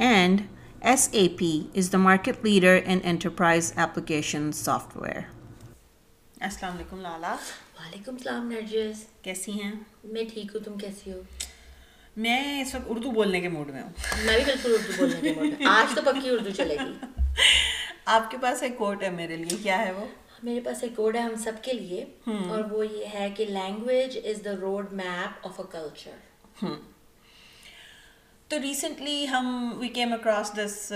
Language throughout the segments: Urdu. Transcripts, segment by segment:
And SAP is the market leader in enterprise application software. Assalamu alaikum Lala. وعلیکم السلام نرجس کیسی ہیں؟ میں ٹھیک ہوں تم کیسی ہو؟ میں اس وقت اردو بولنے کے موڈ میں ہوں۔ میں بھی بالکل اردو بولنے کے موڈ آج تو پکی اردو چلے گی۔ آپ کے پاس ایک کوٹ ہے میرے لیے کیا ہے وہ؟ میرے پاس ایک کوڈ ہے ہم سب کے لیے۔ اور وہ یہ ہے کہ language is the road map of a culture تو ریسنٹلی ہم وی کیم اکراس دس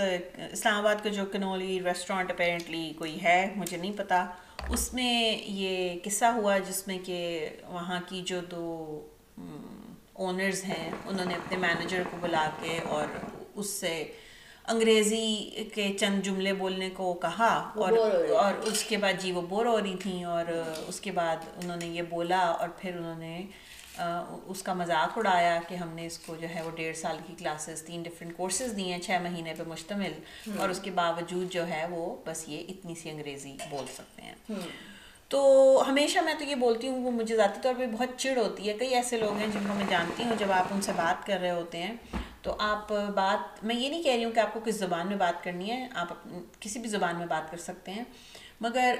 اسلام آباد کا جو کنولی ریسٹورانٹ اپیرنٹلی کوئی ہے مجھے نہیں پتا. اس میں یہ قصہ ہوا جس میں کہ وہاں کی جو دو اونرز ہیں انہوں نے اپنے مینیجر کو بلا کے اور اس سے انگریزی کے چند جملے بولنے کو کہا اور اور اس کے بعد جی وہ بور ہو رہی تھیں اور اس کے بعد انہوں نے یہ بولا اور پھر انہوں نے اس کا مذاق اڑایا کہ ہم نے اس کو جو ہے وہ ڈیڑھ سال کی کلاسز تین ڈفرینٹ کورسز دیے ہیں چھ مہینے پہ مشتمل۔ اور اس کے باوجود جو ہے وہ بس یہ اتنی سی انگریزی بول سکتے ہیں۔ تو ہمیشہ میں تو یہ بولتی ہوں وہ مجھے ذاتی طور پہ بہت چڑ ہوتی ہے۔ کئی ایسے لوگ ہیں جن کو میں جانتی ہوں جب آپ ان سے بات کر رہے ہوتے ہیں تو آپ بات میں یہ نہیں کہہ رہی ہوں کہ آپ کو کس زبان میں بات کرنی ہے آپ کسی بھی زبان میں بات کر سکتے ہیں۔ مگر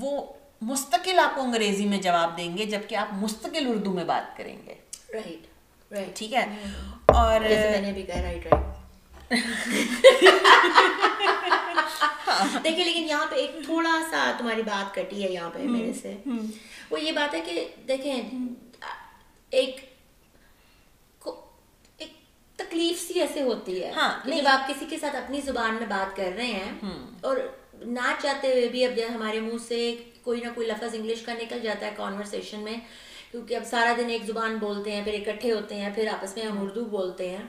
وہ مستقل آپ کو انگریزی میں جواب دیں گے جبکہ آپ مستقل اردو میں بات کریں گے۔ رائٹ رائٹ ٹھیک ہے؟ اور میں نے بھی کہا رائٹ رائٹ دیکھیں لیکن یہاں پہ ایک تھوڑا سا تمہاری بات کٹی ہے یہاں پہ میرے سے۔ وہ یہ بات ہے کہ دیکھیں ایک تکلیف سی ایسے ہوتی ہے جب آپ کسی کے ساتھ اپنی زبان میں بات کر رہے ہیں اور نہ چاہتے ہوئے بھی اب جب ہمارے منہ سے کوئی نہ کوئی لفظ انگلش کا نکل جاتا ہے کانورسیشن میں کیونکہ اب سارا دن ایک زبان بولتے ہیں پھر اکٹھے ہوتے ہیں پھر آپس میں ہم اردو بولتے ہیں۔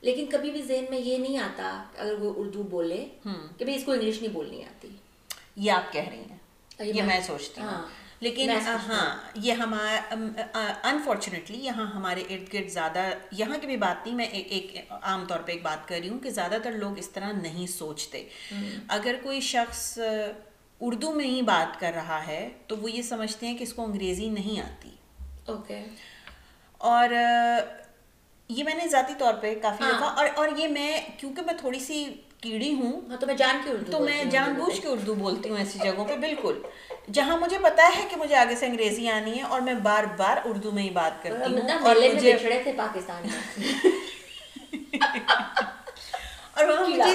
لیکن کبھی بھی ذہن میں یہ نہیں آتا اگر وہ اردو بولے کہ بھائی اس کو انگلش نہیں بولنی آتی۔ یہ آپ کہہ رہی ہیں۔ یہ میں سوچتی ہوں۔ لیکن ہاں یہ ہمارا انفارچونیٹلی یہاں ہمارے ارد گرد زیادہ یہاں کی بھی بات نہیں میں ایک عام طور پہ ایک بات کر رہی ہوں کہ زیادہ تر لوگ اس طرح نہیں سوچتے۔ اگر کوئی شخص اردو میں ہی بات کر رہا ہے تو وہ یہ سمجھتے ہیں کہ اس کو انگریزی نہیں آتی۔ اوکے۔ اور یہ میں نے ذاتی طور پہ کافی دفعہ اور اور یہ میں کیونکہ میں تھوڑی سی کیڑی ہوں تو میں جان کے اردو تو میں جان بوجھ کے اردو بولتی ہوں ایسی جگہوں پہ بالکل۔ جہاں مجھے پتا ہے کہ مجھے آگے سے انگریزی آنی ہے اور میں بار بار اردو میں ہی بات کرتی ہوں۔ اور مجھے پاکستان اور مجھے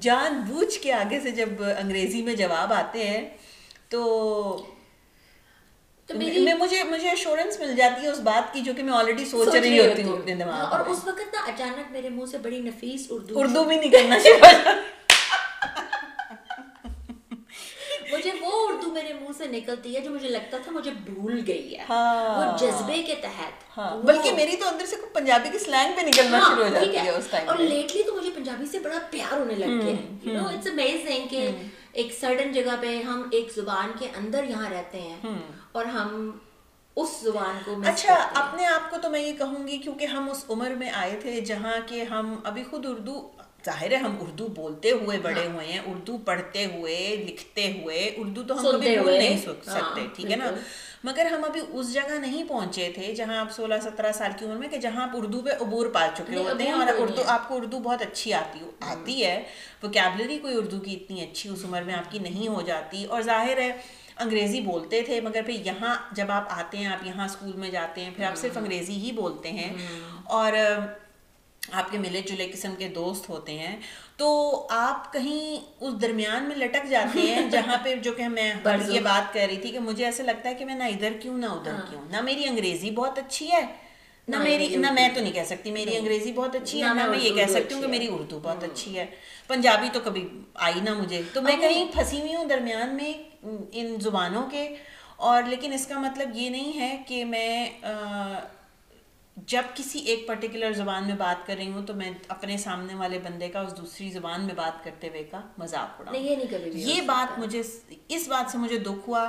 جان بوجھ کے آگے سے جب انگریزی میں جواب آتے ہیں تو میں مجھے مجھے ایشورنس مل جاتی ہے اس بات کی جو کہ میں آلریڈی سوچ رہی ہوتی ہوں اپنے دماغ اور اس وقت نا اچانک میرے منہ سے بڑی نفیس اردو اردو بھی نکلنا شروع مجھے وہ اردو میرے منہ سے نکلتی ہے جو مجھے لگتا تھا مجھے بھول گئی ہے۔ وہ جذبے کے تحت۔ بلکہ میری تو اندر سے پنجابی کی سلینگ پہ نکلنا شروع ہو جاتی ہے۔ اس ٹائم اور لیٹلی تو مجھے پنجابی سے بڑا پیار ہونے لگ گیا ہے۔ یو نو اٹس امیزنگ کہ ایک سڈن جگہ پہ ہم ایک زبان کے اندر یہاں رہتے ہیں اور ہم اس زبان کو اچھا اپنے آپ کو تو میں یہ کہوں گی کیونکہ ہم اس عمر میں آئے تھے جہاں کہ ہم ابھی خود اردو ظاہر ہے ہم اردو بولتے ہوئے بڑے ہوئے ہیں اردو پڑھتے ہوئے لکھتے ہوئے اردو تو ہم کبھی بول نہیں سکتے ٹھیک ہے نا؟ مگر ہم ابھی اس جگہ نہیں پہنچے تھے جہاں آپ سولہ سترہ سال کی عمر میں کہ جہاں آپ اردو پہ عبور پا چکے ہوتے ہیں اور اردو آپ کو اردو بہت اچھی آتی ہو آتی ہے۔ وکیبلری کوئی اردو کی اتنی اچھی اس عمر میں آپ کی نہیں ہو جاتی۔ اور ظاہر ہے انگریزی بولتے تھے مگر پھر یہاں جب آپ آتے ہیں آپ یہاں اسکول میں جاتے ہیں پھر آپ صرف انگریزی ہی بولتے ہیں۔ اور آپ کے ملے جلے قسم کے دوست ہوتے ہیں تو آپ کہیں اس درمیان میں لٹک جاتے ہیں جہاں پہ جو کہ میں یہ بات کر رہی تھی کہ مجھے ایسا لگتا ہے کہ میں نہ ادھر کیوں نہ ادھر کیوں۔ نہ میری انگریزی بہت اچھی ہے نہ میری نہ میں تو نہیں کہہ سکتی میری انگریزی بہت اچھی ہے نہ میں یہ کہہ سکتی ہوں کہ میری اردو بہت اچھی ہے۔ پنجابی تو کبھی آئی نہ مجھے۔ تو میں کہیں پھنسی ہوئی ہوں درمیان میں ان زبانوں کے اور لیکن اس کا مطلب یہ نہیں ہے کہ میں جب کسی ایک پرٹیکولر زبان میں بات کر رہی ہوں تو میں اپنے سامنے والے بندے کا اس دوسری زبان میں بات کرتے ہوئے کا مذاق اڑا یہ بات مجھے اس بات سے مجھے دکھ ہوا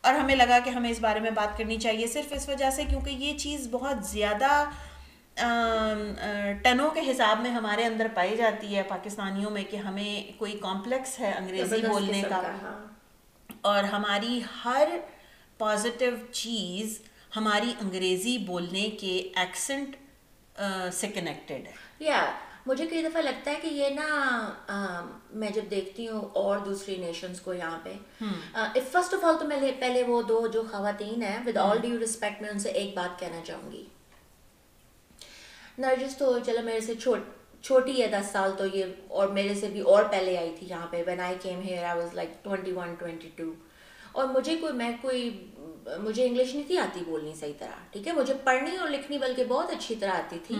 اور ہمیں لگا کہ ہمیں اس بارے میں بات کرنی چاہیے صرف اس وجہ سے کیونکہ یہ چیز بہت زیادہ ٹنوں کے حساب میں ہمارے اندر پائی جاتی ہے پاکستانیوں میں کہ ہمیں کوئی کمپلیکس ہے انگریزی بولنے کا۔ ہاں۔ اور ہماری ہر پازیٹیو چیز ہماری انگریزی بولنے کے ایکسنٹ سے کنیکٹڈ ہے۔ یا مجھے کئی دفعہ لگتا ہے کہ یہ نا میں جب دیکھتی ہوں اور دوسری نیشنز کو یہاں پہ فرسٹ آف آل تو میں پہلے وہ دو جو خواتین ہیں ود آل ڈیو ریسپیکٹ میں ان سے ایک بات کہنا چاہوں گی۔ نرجس تو چلو میرے سے چھوٹی ہے دس سال تو یہ اور میرے سے بھی اور پہلے آئی تھی یہاں پہ۔ When I came here I was like twenty one twenty two اور مجھے کوئی میں کوئی مجھے انگلش نہیں تھی آتی بولنی صحیح طرح ٹھیک ہے؟ مجھے پڑھنی اور لکھنی بلکہ بہت اچھی طرح آتی تھی۔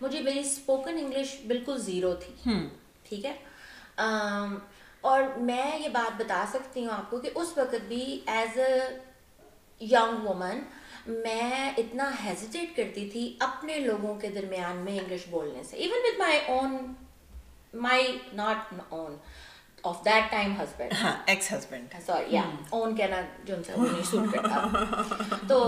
مجھے میری اسپوکن انگلش بالکل زیرو تھی۔ ٹھیک ہے؟ اور میں یہ بات بتا سکتی ہوں آپ کو کہ اس وقت بھی ایز اے ینگ وومن میں اتنا ہیزیٹیٹ کرتی تھی اپنے لوگوں کے درمیان میں انگلش بولنے سے even with my own my not own of that time husband ex husband sorry یا اون کہنا جو ان سے سوٹ کرتا تو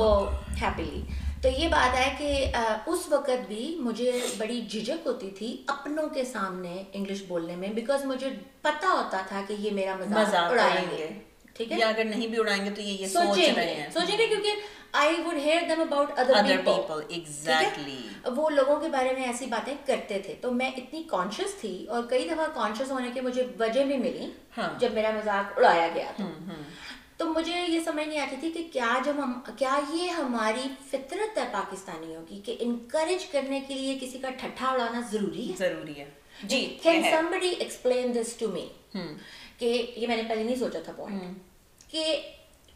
ہیپیلی تو یہ بات ہے کہ اس وقت بھی مجھے بڑی جھجک ہوتی تھی اپنوں کے سامنے انگلش بولنے میں بیکاز مجھے پتا ہوتا تھا کہ یہ میرا مزاق اڑائیں گے ٹھیک ہے اگر نہیں بھی اڑائیں گے تو یہ سوچیں گے سوچیں گے کیونکہ I would hear them about other people exactly وہ لوگوں کے بارے میں ایسی باتیں کرتے تھے تو میں اتنی کانشیس تھی اور کئی دفعہ کانشیس ہونے کے مجھے وجہ بھی ملی۔ جب میرا مذاق اڑایا گیا تھا تو مجھے یہ سمجھ نہیں آتی تھی کہ کیا جب ہم کیا یہ ہماری فطرت ہے پاکستانیوں کی کہ انکریج کرنے کے لیے کسی کا ٹھٹھا اڑانا ضروری ہے ضروری ہے جی can somebody explain this to me کہ یہ میں نے پہلے نہیں سوچا تھا پوائنٹ کہ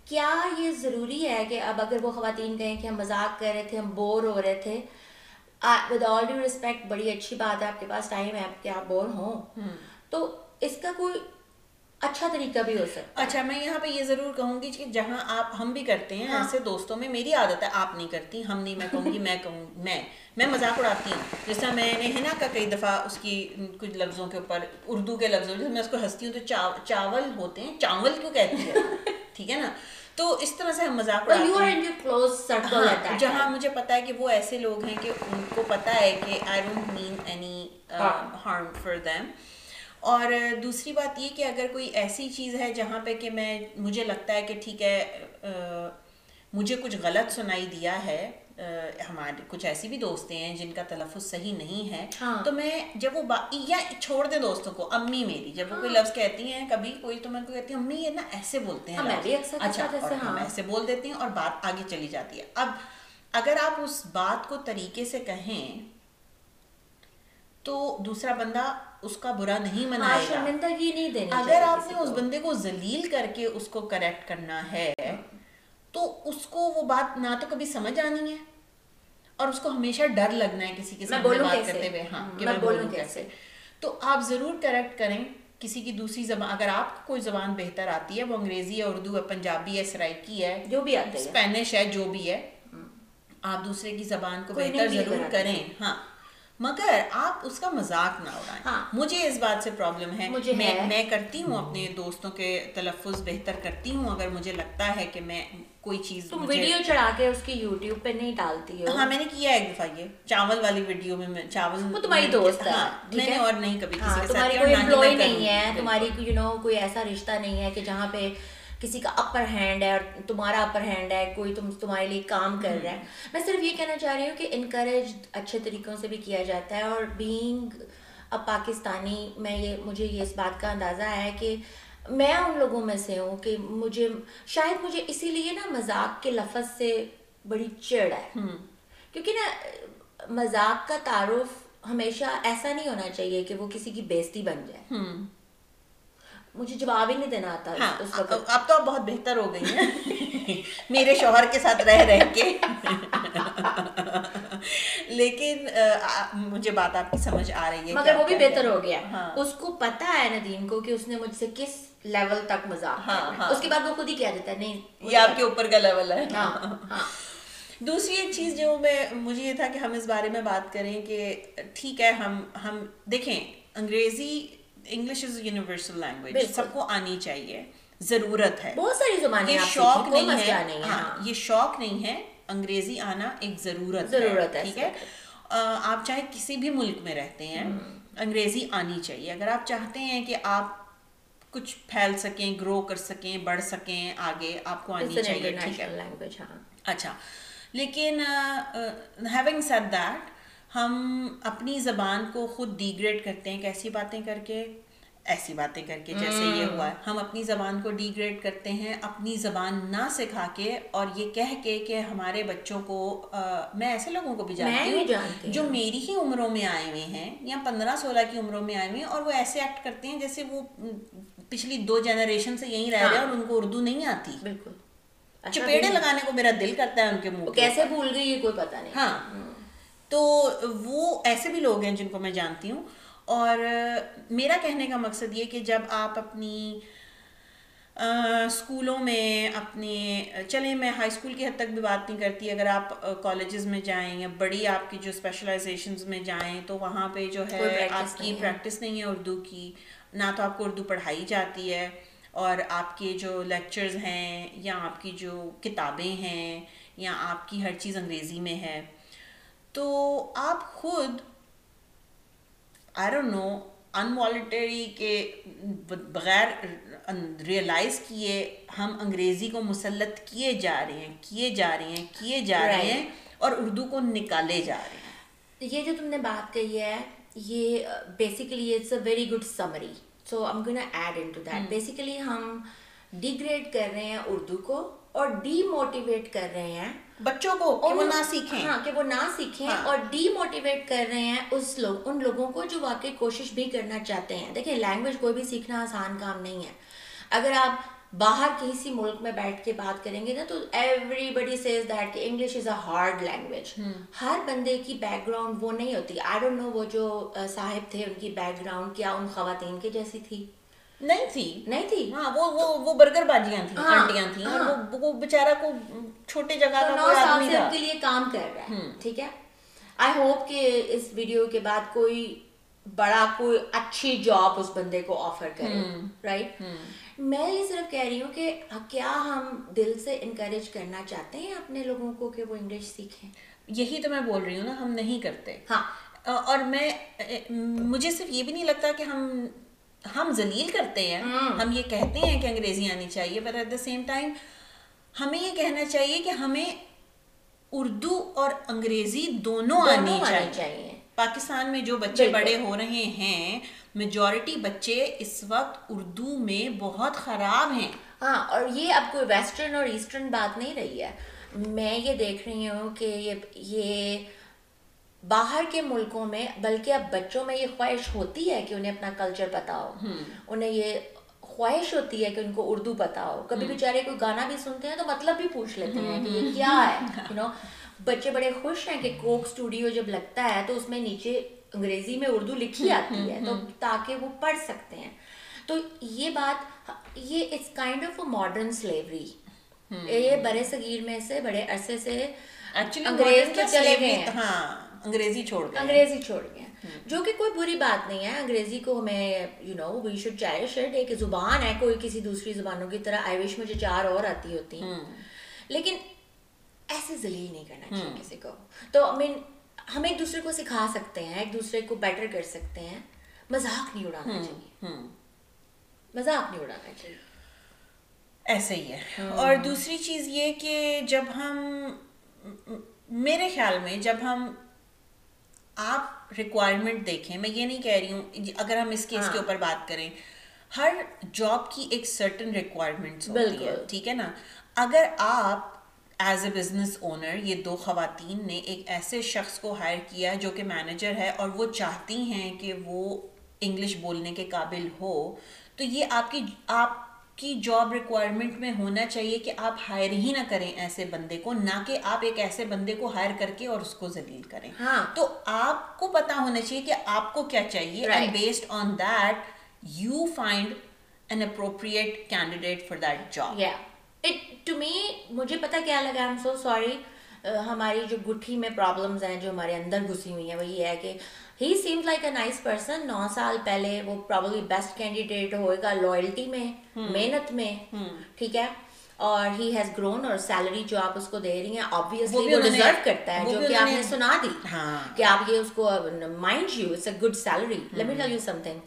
کیا یہ ضروری ہے کہ اب اگر وہ خواتین کہیں کہ ہم مذاق کر رہے تھے ہم بور ہو رہے تھے ود آل ڈیو ریسپیکٹ بڑی اچھی بات ہے آپ کے پاس ٹائم ہے کہ آپ بور ہوں۔ تو اس کا کوئی اچھا طریقہ بھی ہو سکتا اچھا میں یہاں پہ یہ ضرور کہوں گی کہ جہاں آپ ہم بھی کرتے ہیں ہاں۔ ایسے دوستوں میں میری عادت ہے آپ نہیں کرتی ہم نہیں میں کہوں گی میں کہوں میں میں مذاق اڑاتی ہوں۔ جس طرح میں نے ہے نا کا کئی دفعہ اس کی کچھ لفظوں کے اوپر اردو کے لفظوں جیسے میں اس کو ہنستی ہوں تو چاول ہوتے ہیں چاول کیوں کہتی ہے؟ ٹھیک ہے نا؟ تو اس طرح سے ہم مذاق ہاں، جہاں مجھے پتا ہے کہ وہ ایسے لوگ ہیں کہ ان کو پتا ہے کہ I don't mean any harm for them اور دوسری بات یہ کہ اگر کوئی ایسی چیز ہے جہاں پہ کہ میں مجھے لگتا ہے کہ ٹھیک ہے مجھے کچھ غلط سنائی دیا ہے ہمارے کچھ ایسی بھی دوستیں ہیں جن کا تلفظ صحیح نہیں ہے۔ ہاں۔ تو میں جب وہ یا چھوڑ دیں دوستوں کو امی میری جب وہ کوئی ہاں۔ لفظ کہتی ہیں کبھی کوئی تو میں کو کہتی ہوں امی یہ نا ایسے بولتے ہیں ہاں، اچھا ہم ایسے بول دیتی ہیں اور بات آگے چلی جاتی ہے۔ اب اگر آپ اس بات کو طریقے سے کہیں تو دوسرا بندہ اس کا برا نہیں منائے گا۔ اگر آپ نے اس بندے کو ذلیل کر کے اس کو کریکٹ کرنا ہے تو اس کو وہ بات نہ تو کبھی سمجھ آنی ہے اور اس کو ہمیشہ ڈر لگنا ہے کسی کے ساتھ بات کرتے ہوئے ہاں کہ میں بولوں کیسے؟ تو آپ ضرور کریکٹ کریں کسی کی دوسری زبان اگر آپ کو کوئی زبان بہتر آتی ہے وہ انگریزی ہے اردو ہے پنجابی ہے سرائکی ہے جو بھی آتی ہے۔ اسپینش ہے جو بھی ہے آپ دوسرے کی زبان کو بہتر ضرور کریں ہاں۔ مگر آپ اس کا مذاق نہ اڑائیں۔ ہاں۔ مجھے اس بات سے پرابلم ہے۔ میں میں کرتی ہوں اپنے دوستوں کے تلفظ بہتر کرتی ہوں۔ اگر مجھے لگتا ہے کہ میں کوئی چیز تم ویڈیو چڑھا کے اس کی یوٹیوب پہ نہیں ڈالتی ہو۔ ہاں میں نے کیا ایک دفعہ یہ چاول والی ویڈیو میں چاول وہ تمہاری دوست ہے۔ ہاں، میں نے اور نہیں کبھی کسی کے ساتھ تمہاری کوئی امپلائی نہیں ہے تمہاری یو نو کوئی ایسا رشتہ نہیں ہے کہ جہاں پہ کسی کا اپر ہینڈ ہے اور تمہارا اپر ہینڈ ہے کوئی تم تمہارے لیے کام کر رہا ہے۔ میں صرف یہ کہنا چاہ رہی ہوں کہ انکریج اچھے طریقوں سے بھی کیا جاتا ہے اور بینگ اب پاکستانی میں یہ مجھے یہ اس بات کا اندازہ ہے کہ میں ان لوگوں میں سے ہوں کہ مجھے شاید مجھے اسی لیے نا مذاق کے لفظ سے بڑی چڑ ہے۔ کیونکہ نا مذاق کا تعارف ہمیشہ ایسا نہیں ہونا چاہیے کہ وہ کسی کی بیزتی بن جائے۔ مجھے جواب ہی نہیں دینا آتا ہاں، اب تو بہت بہتر ہو گئی ہیں۔ میرے شوہر کے ساتھ رہ رہ کے۔ لیکن مجھے بات آپ کی سمجھ آ رہی ہے مگر وہ بھی بہتر ہو گیا۔ ہاں۔ اس کو پتا ہے ندیم کو کہ اس نے مجھ سے کس لیول تک مزاق ہاں، اس کے بعد وہ خود ہی کہہ دیتا ہے نہیں یہ آپ کے اوپر کا لیول ہے۔ دوسری ایک چیز جو میں مجھے یہ تھا کہ ہم اس بارے میں بات کریں کہ ٹھیک ہے ہم ہم دیکھیں Angrezi English is universal language سب کو آنی چاہیے. ضرورت ہے. بہت ساری زبانیں یہ شوق نہیں ہے. ہاں یہ شوق نہیں ہے. انگریزی آنا ایک ضرورت ضرورت ہے ٹھیک ہے؟ آپ چاہے کسی بھی ملک میں رہتے ہیں انگریزی آنی چاہیے۔ اگر آپ چاہتے ہیں کہ آپ کچھ پھیل سکیں گرو کر سکیں بڑھ سکیں آگے آپ کو آنی چاہیے ہاں۔ اچھا۔ لیکن ہیونگ سیٹ دیٹ ہم اپنی زبان کو خود ڈیگریڈ کرتے ہیں کیسی باتیں کر کے؟ ایسی باتیں کر کے جیسے یہ ہوا ہے۔ ہم اپنی زبان کو ڈیگریڈ کرتے ہیں اپنی زبان نہ سکھا کے اور یہ کہہ کے کہ ہمارے بچوں کو میں ایسے لوگوں کو بھی جانتی ہوں جو میری ہی عمروں میں آئے ہوئے ہیں یا پندرہ سولہ کی عمروں میں آئے ہوئے ہیں اور وہ ایسے ایکٹ کرتے ہیں جیسے وہ پچھلی دو جنریشن سے یہیں رہ رہے ہیں اور ان کو اردو نہیں آتی۔ بالکل۔ اچھا، چپیڑے لگانے کو میرا دل کرتا ہے ان کے منہ کیسے بھول گئی یہ کوئی پتہ نہیں۔ ہاں۔ تو وہ ایسے بھی لوگ ہیں جن کو میں جانتی ہوں اور میرا کہنے کا مقصد یہ کہ جب آپ اپنی اسکولوں میں اپنے چلیں میں ہائی اسکول کی حد تک بھی بات نہیں کرتی اگر آپ کالجز میں جائیں یا بڑی آپ کی جو اسپیشلائزیشنز میں جائیں تو وہاں پہ جو ہے آپ کی پریکٹس نہیں ہے اردو کی نہ تو آپ کو اردو پڑھائی جاتی ہے اور آپ کے جو لیکچرز ہیں یا آپ کی جو کتابیں ہیں یا آپ کی ہر چیز انگریزی میں ہے۔ تو آپ خود آئی ڈونٹ نو انوالٹری کے بغیر ریئلائز کیے ہم انگریزی کو مسلط کیے جا رہے ہیں کیے جا رہے ہیں کیے جا رہے ہیں اور اردو کو نکالے جا رہے ہیں۔ یہ جو تم نے بات کہی ہے یہ basically it's a very good summary so I'm gonna add in to that basically ہم ڈیگریڈ کر رہے ہیں اردو کو اور ڈی موٹیویٹ کر رہے ہیں بچوں کو کہ وہ نہ سیکھیں۔ ہاں کہ وہ نہ سیکھیں ہاں۔ اور ڈی موٹیویٹ کر رہے ہیں اس لوگ ان لوگوں کو جو واقعی کوشش بھی کرنا چاہتے ہیں۔ دیکھیں لینگویج کوئی بھی سیکھنا آسان کام نہیں ہے۔ اگر آپ باہر کسی ملک میں بیٹھ کے بات کریں گے نا تو ایوری بڈی سیز دیٹ کہ English is a hard language ہر بندے کی بیک گراؤنڈ وہ نہیں ہوتی۔ آئی ڈونٹ نو وہ جو صاحب تھے ان کی بیک گراؤنڈ کیا ان خواتین کے جیسی تھی۔ نہیں تھی نہیں تھی ہاں وہ وہ وہ برگر باجیاں تھیں آنٹیاں تھیں اور۔ وہ بیچارہ کو چھوٹے جگہ کا کوئی آدمی تھا کے لیے کام کر رہا ہے ٹھیک ہے آئی ہوپ کہ اس ویڈیو کے بعد کوئی بڑا کوئی اچھی جاب اس بندے کو آفر کرے رائٹ میں یہ صرف کہہ رہی ہوں کہ کیا ہم دل سے انکریج کرنا چاہتے ہیں اپنے لوگوں کو کہ وہ انگلش سیکھیں یہی تو میں بول رہی ہوں نا ہم نہیں کرتے ہاں اور میں مجھے صرف یہ بھی نہیں لگتا کہ ہم ہم ذلیل کرتے ہیں ہم یہ کہتے ہیں کہ انگریزی آنی چاہیے but at the same time ہمیں یہ کہنا چاہیے کہ ہمیں اردو اور انگریزی دونوں آنی چاہیے۔ پاکستان میں جو بچے بڑے ہو رہے ہیں میجورٹی بچے اس وقت اردو میں بہت خراب ہیں۔ ہاں اور یہ اب کوئی ویسٹرن اور ایسٹرن بات نہیں رہی ہے۔ میں یہ دیکھ رہی ہوں کہ یہ باہر کے ملکوں میں بلکہ اب بچوں میں یہ خواہش ہوتی ہے کہ انہیں اپنا کلچر ہو انہیں یہ خواہش ہوتی ہے کہ ان کو اردو ہو کبھی بیچارے کوئی گانا بھی سنتے ہیں تو مطلب بھی پوچھ لیتے ہیں کہ یہ کیا ہے۔ یو نو بچے بڑے خوش ہیں کہ کوک اسٹوڈیو جب لگتا ہے تو اس میں نیچے انگریزی میں اردو لکھی آتی ہے تو تاکہ وہ پڑھ سکتے ہیں۔ تو یہ بات یہ it's kind of a modern slavery یہ برے صغیر میں سے بڑے عرصے سے انگریز میں چلے گئے ہاں۔ انگریزی چھوڑ گئے۔ انگریزی چھوڑ گئے۔ جو کہ کوئی بری بات نہیں ہے۔ انگریزی کو ہمیں you know we should cherish it ایک زبان ہے کوئی کسی دوسری زبانوں کی طرح. آئی وش مجھے چار اور آتی ہوتی۔ ہیں لیکن ایسے ذلیل نہیں کرنا چاہیے کسی کو۔ تو آئی مین ہم ایک دوسرے کو سکھا سکتے ہیں ایک دوسرے کو بیٹر کر سکتے ہیں۔ مذاق نہیں اڑانا چاہیے۔ مذاق نہیں اڑانا چاہیے۔ ایسا ہی ہے۔ اور دوسری چیز یہ کہ جب ہم میرے خیال میں جب ہم آپ ریکوائرمنٹ دیکھیں میں یہ نہیں کہہ رہی ہوں اگر ہم اس کیس کے ہاں۔ اوپر بات کریں ہر جاب کی ایک سرٹن ریکوائرمنٹ ہوتی ہے ٹھیک ہے نا اگر آپ ایز اے بزنس اونر یہ دو خواتین نے ایک ایسے شخص کو ہائر کیا جو کہ مینیجر ہے اور وہ چاہتی ہیں کہ وہ انگلش بولنے کے قابل ہو تو یہ آپ کی آپ کی جاب ریکوائرمنٹ میں ہونا چاہیے کہ آپ ہائر ہی نہ کریں ایسے بندے کو نہ کہ آپ ایک ایسے بندے کو ہائر کر کے اور اس کو ذلیل کریں۔ ہاں۔ تو آپ کو پتا ہونا چاہیے کہ آپ کو کیا چاہیے۔ Based on that you find an appropriate candidate for that job to me مجھے پتا کیا لگا ایم سو سوری ہماری جو گٹھی میں پرابلمز ہیں جو ہمارے اندر گھسی ہوئی ہیں وہ یہ ہے کہ he seems like a nice person نو سال پہلے وہ پرابلی بیسٹ کینڈیڈیٹ ہوئے گا لوئلٹی میں محنت میں ٹھیک ہے؟ اور ہی ہیز گرون اور سیلری جو آپ اس کو دے رہی ہیں آبویسلی وہ ڈیزرو کرتا ہے جو کہ آپ نے سنا دی کہ آپ یہ اس کو mind you it's a good salary let me tell you something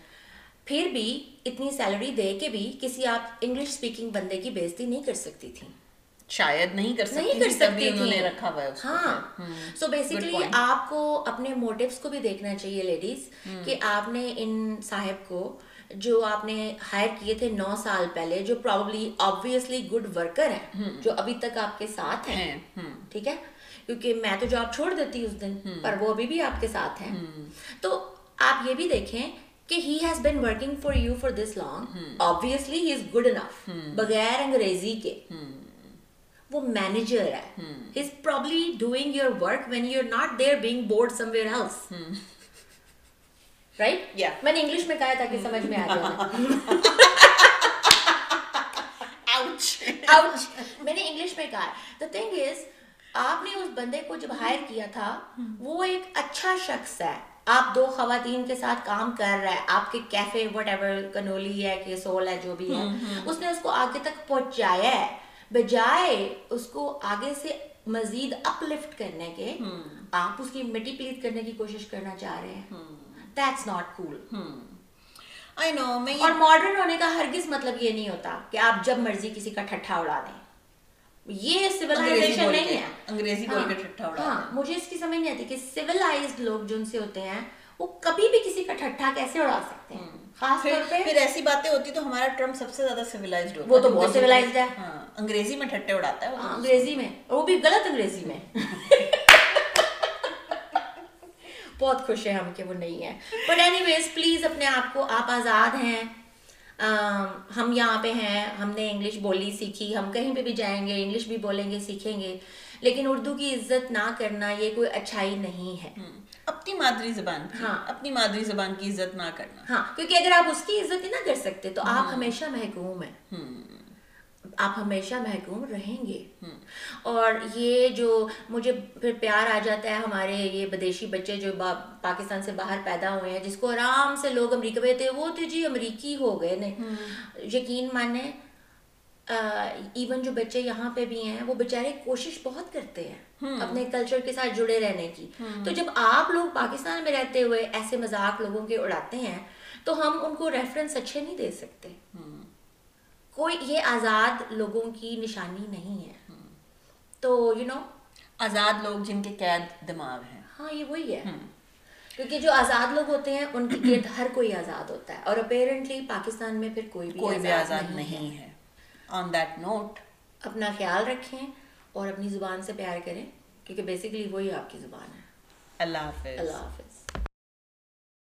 پھر بھی اتنی سیلری دے کے بھی کسی آپ انگلش اسپیکنگ بندے کی بےزتی نہیں کر سکتی تھی۔ شاید نہیں کر سکتی نہیں کر سکتی انہوں نے رکھا ہوا ہے ہاں سو بیسیکلی آپ کو اپنے موٹیوز کو بھی دیکھنا چاہیے لیڈیز کہ آپ نے ان صاحب کو جو آپ نے ہائر کیے تھے نو سال پہلے جو پرابلی آبویسلی گڈ ورکر ہیں جو ابھی تک آپ کے ساتھ ہیں ٹھیک ہے کیونکہ میں تو جاب چھوڑ دیتی اس دن پر وہ ابھی بھی آپ کے ساتھ ہیں تو آپ یہ بھی دیکھیں کہ he has been working for you for this long obviously he is good enough بغیر انگریزی کے وہ مینیجر ہے. Is probably doing your work when you are not there being bored somewhere house right میں نے انگلش میں کہا تھا کہ سمجھ میں آ جائے. میں نے انگلش میں کہا. دا تھنگ از آپ نے اس بندے کو جب ہائر کیا تھا وہ ایک اچھا شخص ہے. آپ دو خواتین کے ساتھ کام کر رہا ہے. آپ کے کیفے وٹ ایور کنولی ہے کہ سول ہے جو بھی ہے. اس نے اس کو آگے تک پہنچایا ہے. بجائے اس کو آگے سے مزید اپ لفٹ کرنے کے آپ اس کی مٹی پلیٹ کرنے کی کوشش کرنا چاہ رہے ہیں۔ دیٹس ناٹ کول اور ماڈرن ہونے کا ہرگز مطلب یہ نہیں ہوتا کہ آپ جب مرضی کسی کا ٹھٹھا اڑا دیں۔ یہ سیولائزیشن نہیں ہے۔ انگریزی بول کے ٹھٹھا اڑا ہاں مجھے اس کی سمجھ نہیں آتی کہ سیولائزڈ لوگ جو ان سے ہوتے ہیں وہ کبھی بھی کسی کا ٹھٹھا کیسے اڑا سکتے ہیں؟ خاص طور پہ پھر ایسی باتیں ہوتی تو ہمارا ٹرمپ سب سے زیادہ سیولائزڈ ہوتا وہ تو بہت سیولائزڈ ہے۔ ہاں۔ انگریزی میں ٹھٹے اڑاتا ہے ہاں انگریزی میں وہ بھی غلط انگریزی میں۔ بہت خوش ہیں ہم کہ وہ نہیں ہے بٹ اینی ویز پلیز اپنے آپ کو آپ آزاد ہیں۔ ہم یہاں پہ ہیں ہم نے انگلش بولی سیکھی ہم کہیں پہ بھی جائیں گے انگلش بھی بولیں گے سیکھیں گے۔ لیکن اردو کی عزت نہ کرنا یہ کوئی اچھائی نہیں ہے۔ اپنی مادری زبان ہاں۔ اپنی مادری زبان کی عزت نہ کرنا۔ ہاں کیونکہ اگر آپ اس کی عزت ہی نہ کر سکتے تو آپ ہمیشہ محکوم ہیں۔ آپ ہمیشہ محکوم رہیں گے۔ اور یہ جو مجھے پھر پیار آ جاتا ہے ہمارے یہ بدیشی بچے جو پاکستان سے باہر پیدا ہوئے ہیں جس کو آرام سے لوگ امریکہ میں تھے وہ تھے جی امریکی ہو گئے نا یقین مانے ایون جو بچے یہاں پہ بھی ہیں وہ بیچارے کوشش بہت کرتے ہیں اپنے کلچر کے ساتھ جڑے رہنے کی۔ تو جب آپ لوگ پاکستان میں رہتے ہوئے ایسے مذاق لوگوں کے اڑاتے ہیں تو ہم ان کو ریفرنس اچھے نہیں دے سکتے۔ کوئی یہ آزاد لوگوں کی نشانی نہیں ہے۔ تو یو نو آزاد لوگ جن کے قید دماغ ہیں۔ ہاں یہ وہی ہے۔ کیونکہ جو آزاد لوگ ہوتے ہیں ان کے گرد ہر کوئی آزاد ہوتا ہے۔ اور اپیرنٹلی پاکستان میں پھر کوئی بھی کوئی بھی آزاد نہیں ہے۔ آن دیٹ نوٹ اپنا خیال رکھیں اور اپنی زبان سے پیار کریں کیونکہ بیسکلی وہی آپ کی زبان ہے۔ اللہ حافظ۔ اللہ حافظ۔